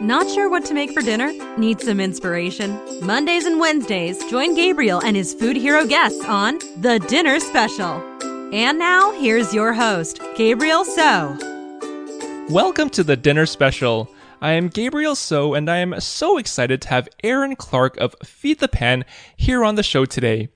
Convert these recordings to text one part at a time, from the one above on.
Not sure what to make for dinner? Need some inspiration? Mondays and Wednesdays, join Gabriel and his food hero guests on The Dinner Special. And now, here's your host, Gabriel So. Welcome to The Dinner Special. I am Gabriel So, and I am so excited to have Aaron Clark of Feed the Pan here on the show today.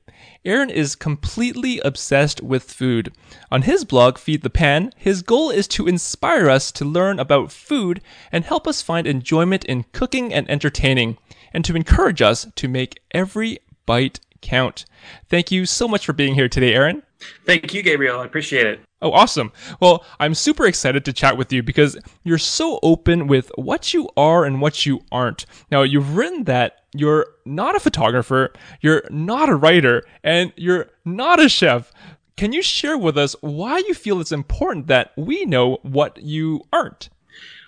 Aaron is completely obsessed with food. On his blog, Feed the Pan, his goal is to inspire us to learn about food and help us find enjoyment in cooking and entertaining, and to encourage us to make every bite count. Thank you so much for being here today, Aaron. Thank you, Gabriel. I appreciate it. Oh, awesome. Well, I'm super excited to chat with you because you're so open with what you are and what you aren't. Now, you've written that you're not a photographer, you're not a writer, and you're not a chef. Can you share with us why you feel it's important that we know what you aren't?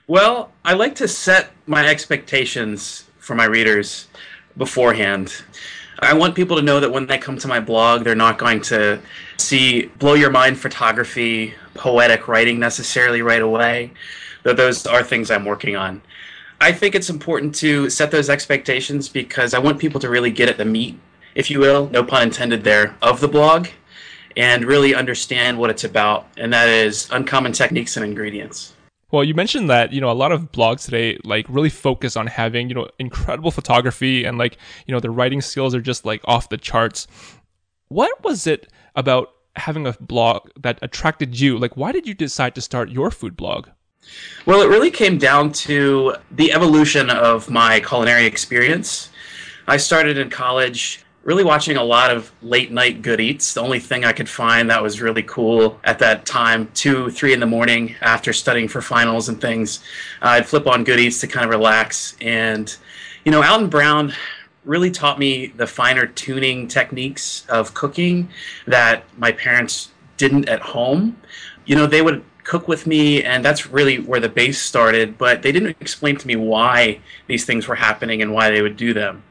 Well, I like to set my expectations for my readers beforehand. I want people to know that when they come to my blog, they're not going to see blow your mind photography, poetic writing necessarily right away. though those are things I'm working on. I think it's important to set those expectations because I want people to really get at the meat, if you will, no pun intended there, of the blog and really understand what it's about, and that is uncommon techniques and ingredients. Well, you mentioned that, you know, a lot of blogs today like really focus on having, you know, incredible photography and like, you know, their writing skills are just like off the charts. What was it about having a blog that attracted you? Like why did you decide to start your food blog? Well, it really came down to the evolution of my culinary experience. I started in college really watching a lot of late night good eats. The only thing I could find that was really cool at that time, two, three in the morning after studying for finals and things, uh, I'd flip on good eats to kind of relax. And, you know, Alton Brown really taught me the finer tuning techniques of cooking that my parents didn't at home. You know, they would cook with me, and that's really where the base started. But they didn't explain to me why these things were happening and why they would do them.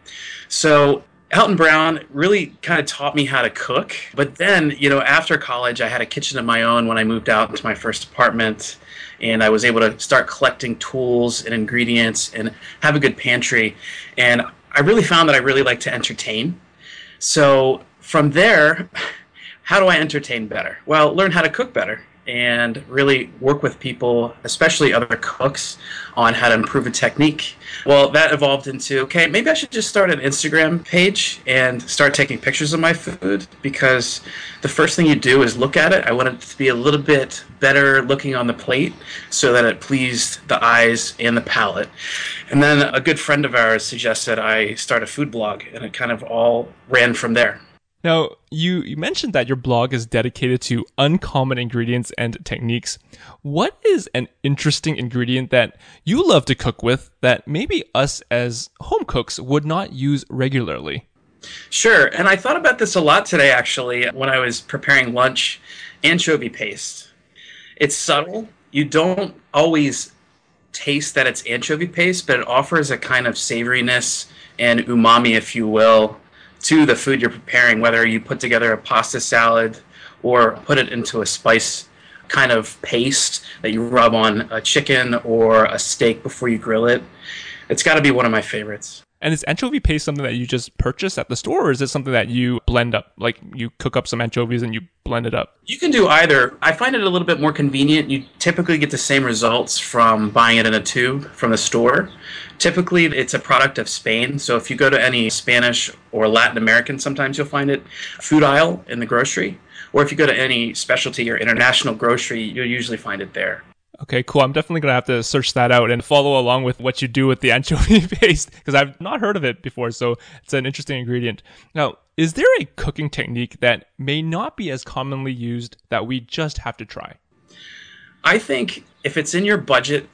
So Alton Brown really kind of taught me how to cook. But then, you know, after college, I had a kitchen of my own when I moved out into my first apartment. And I was able to start collecting tools and ingredients and have a good pantry. And I really found that I really like to entertain. So from there, how do I entertain better? Well, learn how to cook better and really work with people, especially other cooks, on how to improve a technique. Well, that evolved into okay, maybe I should just start an Instagram page and start taking pictures of my food because the first thing you do is look at it. I want it to be a little bit better looking on the plate so that it pleased the eyes and the palate. And then a good friend of ours suggested I start a food blog, and it kind of all ran from there. Now, you, you mentioned that your blog is dedicated to uncommon ingredients and techniques. What is an interesting ingredient that you love to cook with that maybe us as home cooks would not use regularly? Sure, and I thought about this a lot today actually when I was preparing lunch. Anchovy paste. It's subtle. You don't always taste that it's anchovy paste, but it offers a kind of savoriness and umami, if you will, to the food you're preparing, whether you put together a pasta salad or put it into a spice kind of paste that you rub on a chicken or a steak before you grill it. It's got to be one of my favorites. And is anchovy paste something that you just purchase at the store, or is it something that you blend up? Like you cook up some anchovies and you blend it up? You can do either. I find it a little bit more convenient. You typically get the same results from buying it in a tube from the store. Typically, it's a product of Spain. So if you go to any Spanish or Latin American, sometimes you'll find it food aisle in the grocery. Or if you go to any specialty or international grocery, you'll usually find it there. Okay, cool. I'm definitely going to have to search that out and follow along with what you do with the anchovy paste because I've not heard of it before. So it's an interesting ingredient. Now, is there a cooking technique that may not be as commonly used that we just have to try? I think if it's in your budget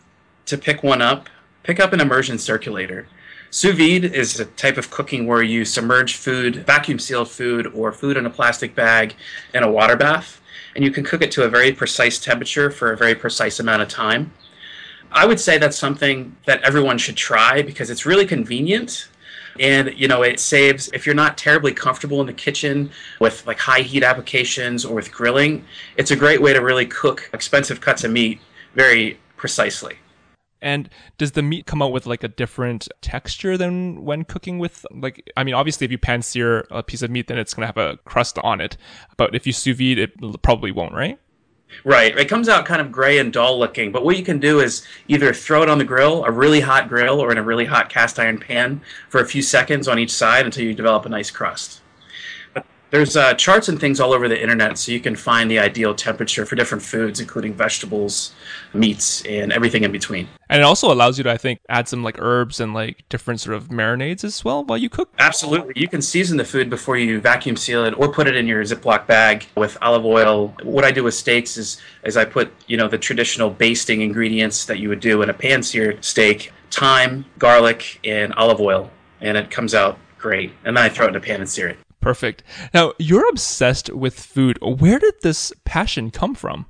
to pick one up, pick up an immersion circulator. Sous vide is a type of cooking where you submerge food, vacuum sealed food, or food in a plastic bag in a water bath and you can cook it to a very precise temperature for a very precise amount of time. I would say that's something that everyone should try because it's really convenient and you know it saves if you're not terribly comfortable in the kitchen with like high heat applications or with grilling it's a great way to really cook expensive cuts of meat very precisely And does the meat come out with like a different texture than when cooking with like I mean obviously if you pan sear a piece of meat then it's going to have a crust on it. But if you sous vide it probably won't, right? Right. It comes out kind of gray and dull looking, but what you can do is either throw it on the grill, a really hot grill, or in a really hot cast iron pan for a few seconds on each side until you develop a nice crust. There's uh, charts and things all over the internet, so you can find the ideal temperature for different foods, including vegetables, meats, and everything in between. And it also allows you to, I think, add some like herbs and like different sort of marinades as well while you cook. Absolutely, you can season the food before you vacuum seal it, or put it in your Ziploc bag with olive oil. What I do with steaks is, is I put you know the traditional basting ingredients that you would do in a pan-seared steak: thyme, garlic, and olive oil, and it comes out great. And then I throw it in a pan and sear it. Perfect. Now, you're obsessed with food. Where did this passion come from?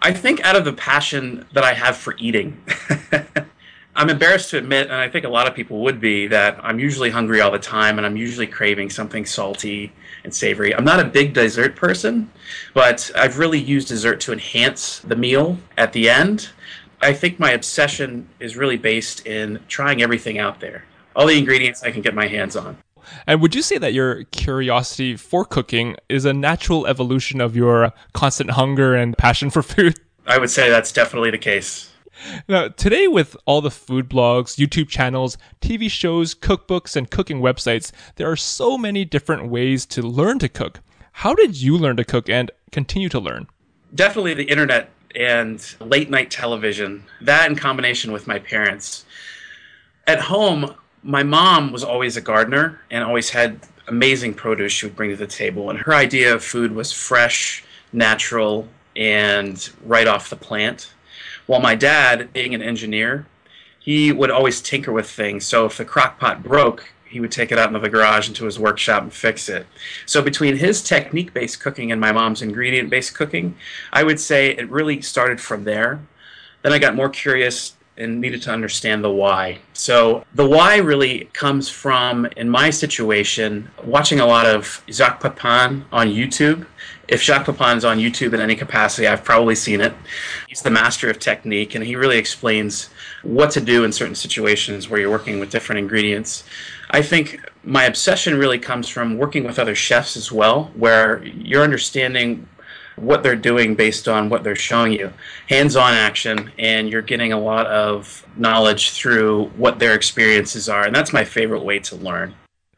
I think out of the passion that I have for eating. I'm embarrassed to admit, and I think a lot of people would be, that I'm usually hungry all the time and I'm usually craving something salty and savory. I'm not a big dessert person, but I've really used dessert to enhance the meal at the end. I think my obsession is really based in trying everything out there, all the ingredients I can get my hands on. And would you say that your curiosity for cooking is a natural evolution of your constant hunger and passion for food? I would say that's definitely the case. Now, today, with all the food blogs, YouTube channels, TV shows, cookbooks, and cooking websites, there are so many different ways to learn to cook. How did you learn to cook and continue to learn? Definitely the internet and late night television, that in combination with my parents. At home, my mom was always a gardener and always had amazing produce she would bring to the table. And her idea of food was fresh, natural, and right off the plant. While my dad, being an engineer, he would always tinker with things. So if the crock pot broke, he would take it out into the garage into his workshop and fix it. So between his technique based cooking and my mom's ingredient based cooking, I would say it really started from there. Then I got more curious and needed to understand the why. So the why really comes from, in my situation, watching a lot of Jacques Pepin on YouTube. If Jacques Pepin is on YouTube in any capacity, I've probably seen it. He's the master of technique, and he really explains what to do in certain situations where you're working with different ingredients. I think my obsession really comes from working with other chefs as well, where you're understanding what they're doing based on what they're showing you. Hands on action, and you're getting a lot of knowledge through what their experiences are. And that's my favorite way to learn.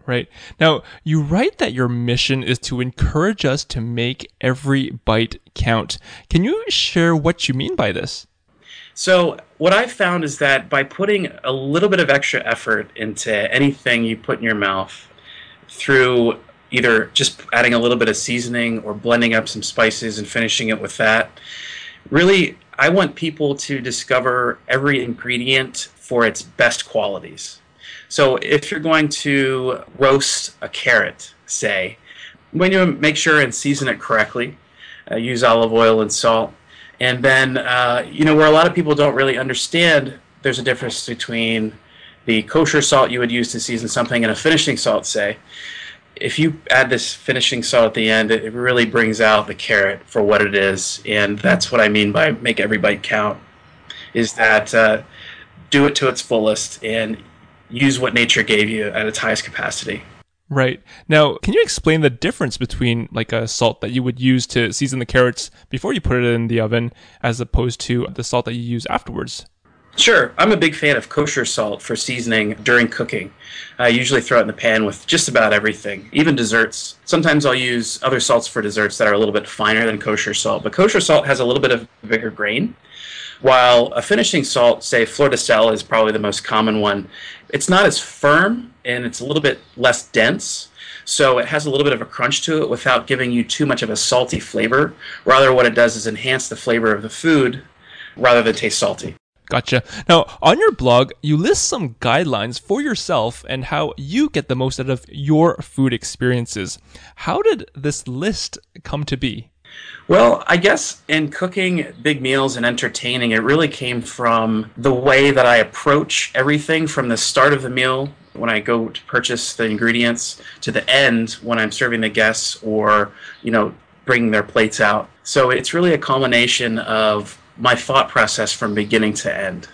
Right. Now, you write that your mission is to encourage us to make every bite count. Can you share what you mean by this? So, what I've found is that by putting a little bit of extra effort into anything you put in your mouth through either just adding a little bit of seasoning or blending up some spices and finishing it with that. Really, I want people to discover every ingredient for its best qualities. So if you're going to roast a carrot, say, when you make sure and season it correctly, uh, use olive oil and salt, and then uh, you know where a lot of people don't really understand, there's a difference between the kosher salt you would use to season something and a finishing salt, say if you add this finishing salt at the end, it really brings out the carrot for what it is, and that's what I mean by make every bite count. Is that uh, do it to its fullest and use what nature gave you at its highest capacity. Right. Now, can you explain the difference between like a salt that you would use to season the carrots before you put it in the oven as opposed to the salt that you use afterwards? Sure. I'm a big fan of kosher salt for seasoning during cooking. I usually throw it in the pan with just about everything, even desserts. Sometimes I'll use other salts for desserts that are a little bit finer than kosher salt, but kosher salt has a little bit of bigger grain. While a finishing salt, say fleur de sel is probably the most common one, it's not as firm and it's a little bit less dense. So it has a little bit of a crunch to it without giving you too much of a salty flavor. Rather, what it does is enhance the flavor of the food rather than taste salty. Gotcha. Now, on your blog, you list some guidelines for yourself and how you get the most out of your food experiences. How did this list come to be? Well, I guess in cooking big meals and entertaining, it really came from the way that I approach everything from the start of the meal when I go to purchase the ingredients to the end when I'm serving the guests or, you know, bringing their plates out. So it's really a culmination of my thought process from beginning to end.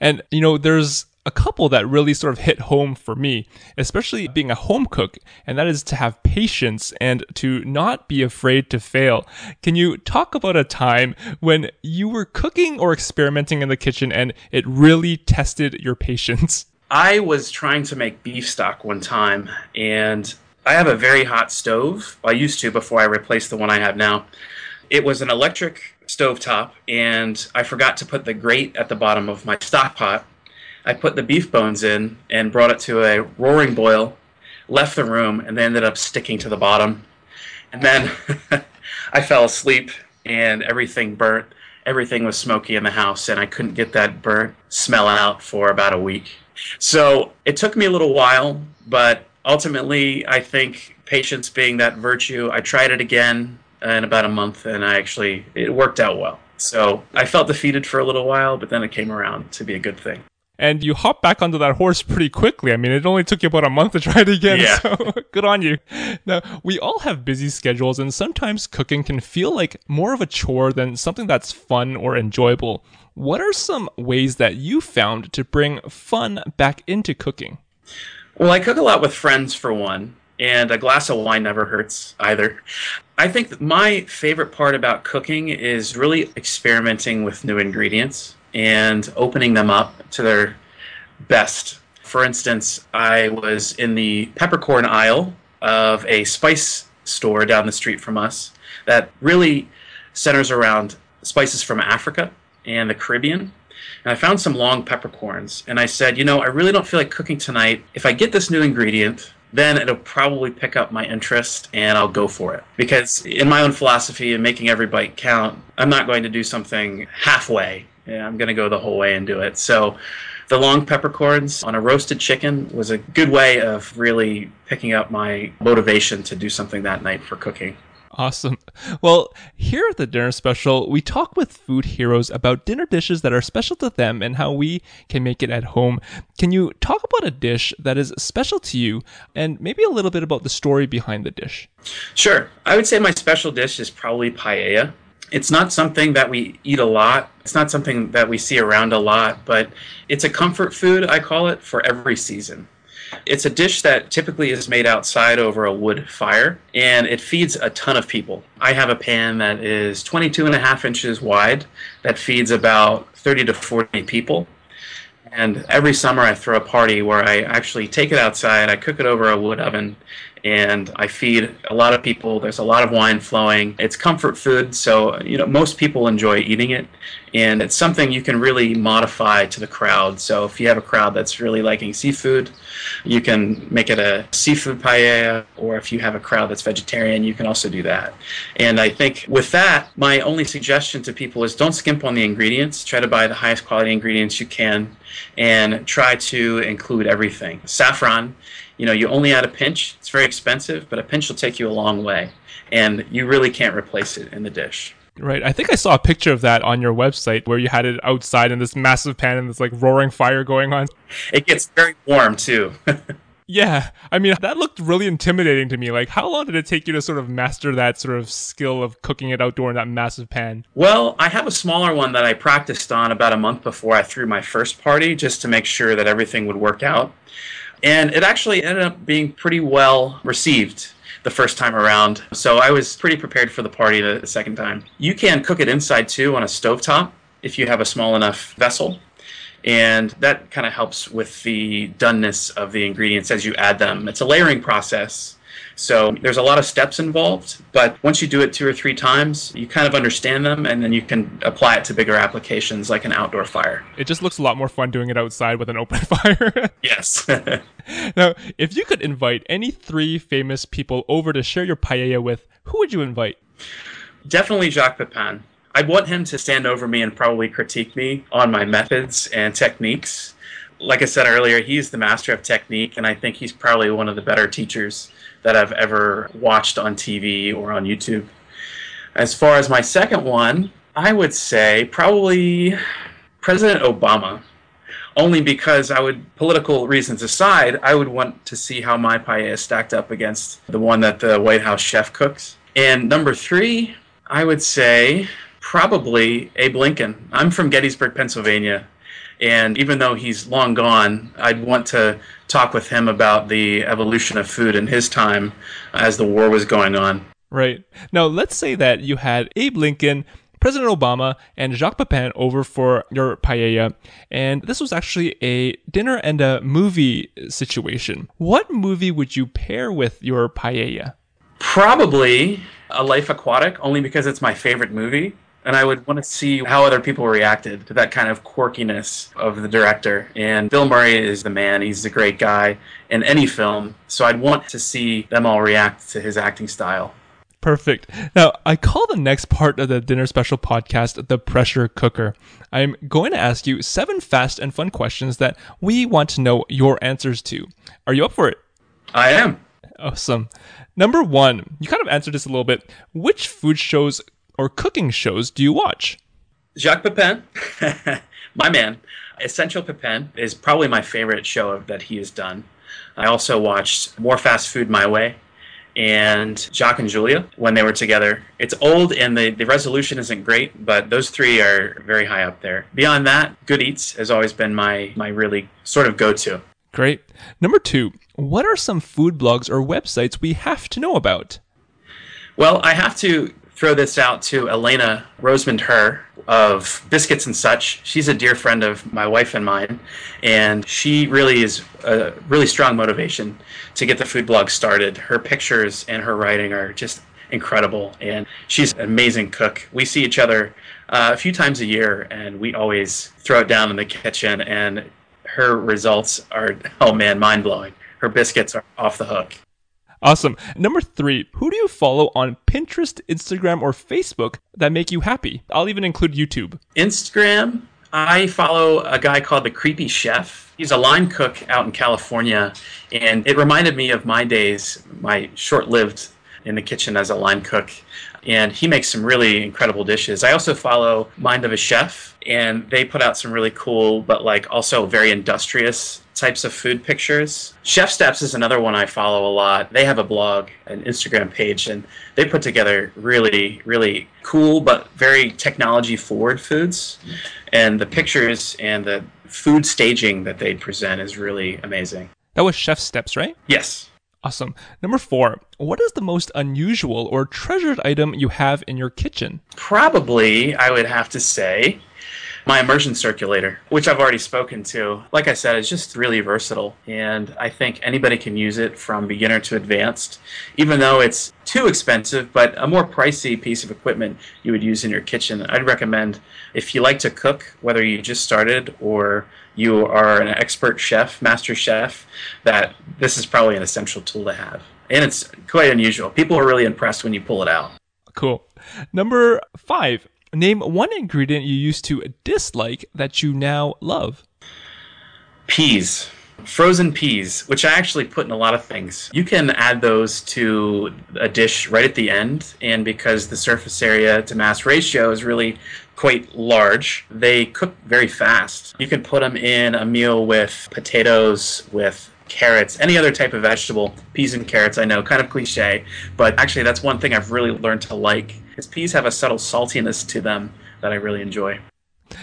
And, you know, there's a couple that really sort of hit home for me, especially being a home cook, and that is to have patience and to not be afraid to fail. Can you talk about a time when you were cooking or experimenting in the kitchen and it really tested your patience? I was trying to make beef stock one time, and I have a very hot stove. I used to before I replaced the one I have now. It was an electric stovetop, and I forgot to put the grate at the bottom of my stock pot I put the beef bones in and brought it to a roaring boil, left the room, and they ended up sticking to the bottom. And then I fell asleep and everything burnt. Everything was smoky in the house, and I couldn't get that burnt smell out for about a week. So it took me a little while, but ultimately, I think patience being that virtue, I tried it again in about a month, and I actually, it worked out well. So I felt defeated for a little while, but then it came around to be a good thing and you hop back onto that horse pretty quickly. I mean, it only took you about a month to try it again, yeah. so good on you. Now, we all have busy schedules, and sometimes cooking can feel like more of a chore than something that's fun or enjoyable. What are some ways that you found to bring fun back into cooking? Well, I cook a lot with friends for one, and a glass of wine never hurts either. I think my favorite part about cooking is really experimenting with new ingredients and opening them up to their best. For instance, I was in the peppercorn aisle of a spice store down the street from us that really centers around spices from Africa and the Caribbean. And I found some long peppercorns, and I said, you know, I really don't feel like cooking tonight. If I get this new ingredient, then it'll probably pick up my interest and I'll go for it. Because in my own philosophy of making every bite count, I'm not going to do something halfway yeah, I'm going to go the whole way and do it. So the long peppercorns on a roasted chicken was a good way of really picking up my motivation to do something that night for cooking. Awesome. Well, here at the Dinner Special, we talk with food heroes about dinner dishes that are special to them and how we can make it at home. Can you talk about a dish that is special to you and maybe a little bit about the story behind the dish? Sure. I would say my special dish is probably paella it's not something that we eat a lot. It's not something that we see around a lot, but it's a comfort food, I call it, for every season. It's a dish that typically is made outside over a wood fire, and it feeds a ton of people. I have a pan that is 22 and a half inches wide that feeds about 30 to 40 people. And every summer I throw a party where I actually take it outside, I cook it over a wood oven, and I feed a lot of people. There's a lot of wine flowing. It's comfort food, so you know most people enjoy eating it, and it's something you can really modify to the crowd. So if you have a crowd that's really liking seafood, you can make it a seafood paella, or if you have a crowd that's vegetarian, you can also do that. And I think with that, my only suggestion to people is don't skimp on the ingredients. Try to buy the highest quality ingredients you can, and try to include everything. Saffron you know, you only add a pinch. It's very expensive, but a pinch will take you a long way, and you really can't replace it in the dish. Right. I think I saw a picture of that on your website where you had it outside in this massive pan and this like roaring fire going on. It gets very warm too. yeah. I mean, that looked really intimidating to me. Like, how long did it take you to sort of master that sort of skill of cooking it outdoor in that massive pan? Well, I have a smaller one that I practiced on about a month before I threw my first party just to make sure that everything would work out. And it actually ended up being pretty well received the first time around. So I was pretty prepared for the party the second time. You can cook it inside too on a stovetop if you have a small enough vessel. And that kind of helps with the doneness of the ingredients as you add them. It's a layering process so there's a lot of steps involved, but once you do it two or three times, you kind of understand them and then you can apply it to bigger applications like an outdoor fire. It just looks a lot more fun doing it outside with an open fire. yes. now, if you could invite any three famous people over to share your paella with, who would you invite? Definitely Jacques Pepin. I'd want him to stand over me and probably critique me on my methods and techniques. Like I said earlier, he's the master of technique, and I think he's probably one of the better teachers that I've ever watched on TV or on YouTube. As far as my second one, I would say probably President Obama. Only because I would, political reasons aside, I would want to see how my paella stacked up against the one that the White House chef cooks. And number three, I would say probably Abe Lincoln. I'm from Gettysburg, Pennsylvania, And even though he's long gone, I'd want to talk with him about the evolution of food in his time as the war was going on. Right. Now, let's say that you had Abe Lincoln, President Obama, and Jacques Pepin over for your paella, and this was actually a dinner and a movie situation. What movie would you pair with your paella? Probably A Life Aquatic, only because it's my favorite movie. And I would want to see how other people reacted to that kind of quirkiness of the director. And Bill Murray is the man. He's a great guy in any film. So I'd want to see them all react to his acting style. Perfect. Now, I call the next part of the Dinner Special podcast the pressure cooker. I'm going to ask you seven fast and fun questions that we want to know your answers to. Are you up for it? I am. Awesome. Number one, you kind of answered this a little bit. Which food shows or cooking shows do you watch? Jacques Pepin, my man. Essential Pepin is probably my favorite show that he has done. I also watched More Fast Food My Way and Jacques and Julia when they were together. It's old and the, the resolution isn't great, but those three are very high up there. Beyond that, Good Eats has always been my, my really sort of go to. Great. Number two, what are some food blogs or websites we have to know about? Well, I have to throw this out to Elena Rosemond Her of Biscuits and Such. She's a dear friend of my wife and mine, and she really is a really strong motivation to get the food blog started. Her pictures and her writing are just incredible, and she's an amazing cook. We see each other uh, a few times a year, and we always throw it down in the kitchen, and her results are, oh man, mind blowing. Her biscuits are off the hook. Awesome. Number three, who do you follow on Pinterest, Instagram, or Facebook that make you happy? I'll even include YouTube. Instagram, I follow a guy called the Creepy Chef. He's a line cook out in California, and it reminded me of my days, my short lived in the kitchen as a line cook. And he makes some really incredible dishes. I also follow Mind of a Chef, and they put out some really cool, but like also very industrious types of food pictures. Chef Steps is another one I follow a lot. They have a blog, an Instagram page, and they put together really, really cool but very technology forward foods. And the pictures and the food staging that they present is really amazing. That was Chef Steps, right? Yes. Awesome. Number four, what is the most unusual or treasured item you have in your kitchen? Probably, I would have to say, my immersion circulator, which I've already spoken to. Like I said, it's just really versatile, and I think anybody can use it from beginner to advanced, even though it's too expensive, but a more pricey piece of equipment you would use in your kitchen. I'd recommend if you like to cook, whether you just started or you are an expert chef, master chef, that this is probably an essential tool to have. And it's quite unusual. People are really impressed when you pull it out. Cool. Number five, Name one ingredient you used to dislike that you now love. Peas. Frozen peas, which I actually put in a lot of things. You can add those to a dish right at the end, and because the surface area to mass ratio is really quite large, they cook very fast. You can put them in a meal with potatoes, with carrots, any other type of vegetable, peas and carrots, I know, kind of cliche, but actually that's one thing I've really learned to like. Is peas have a subtle saltiness to them that I really enjoy.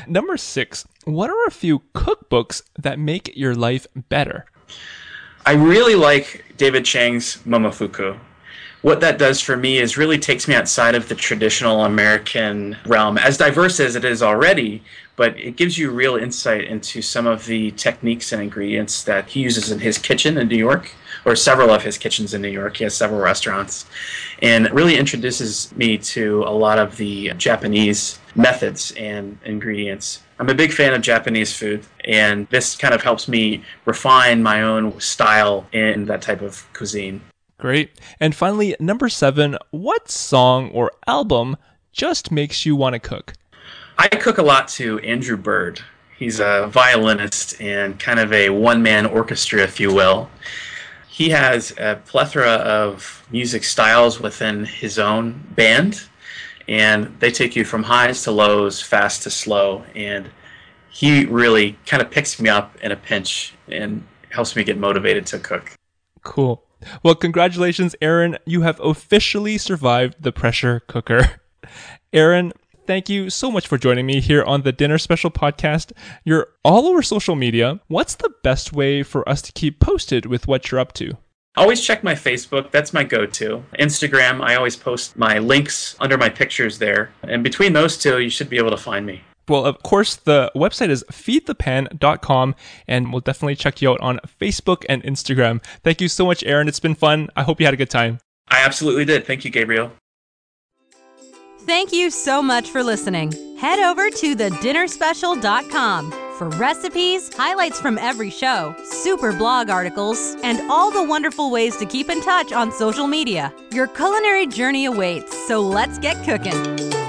Number six, what are a few cookbooks that make your life better? I really like David Chang's Momofuku. What that does for me is really takes me outside of the traditional American realm, as diverse as it is already, but it gives you real insight into some of the techniques and ingredients that he uses in his kitchen in New York, or several of his kitchens in New York. He has several restaurants, and really introduces me to a lot of the Japanese methods and ingredients. I'm a big fan of Japanese food, and this kind of helps me refine my own style in that type of cuisine. Great. And finally, number seven, what song or album just makes you want to cook? I cook a lot to Andrew Bird. He's a violinist and kind of a one man orchestra, if you will. He has a plethora of music styles within his own band, and they take you from highs to lows, fast to slow. And he really kind of picks me up in a pinch and helps me get motivated to cook. Cool. Well, congratulations, Aaron. You have officially survived the pressure cooker. Aaron, thank you so much for joining me here on the Dinner Special podcast. You're all over social media. What's the best way for us to keep posted with what you're up to? Always check my Facebook. That's my go to. Instagram, I always post my links under my pictures there. And between those two, you should be able to find me. Well, of course, the website is feedthepan.com, and we'll definitely check you out on Facebook and Instagram. Thank you so much, Aaron. It's been fun. I hope you had a good time. I absolutely did. Thank you, Gabriel. Thank you so much for listening. Head over to thedinnerspecial.com for recipes, highlights from every show, super blog articles, and all the wonderful ways to keep in touch on social media. Your culinary journey awaits, so let's get cooking.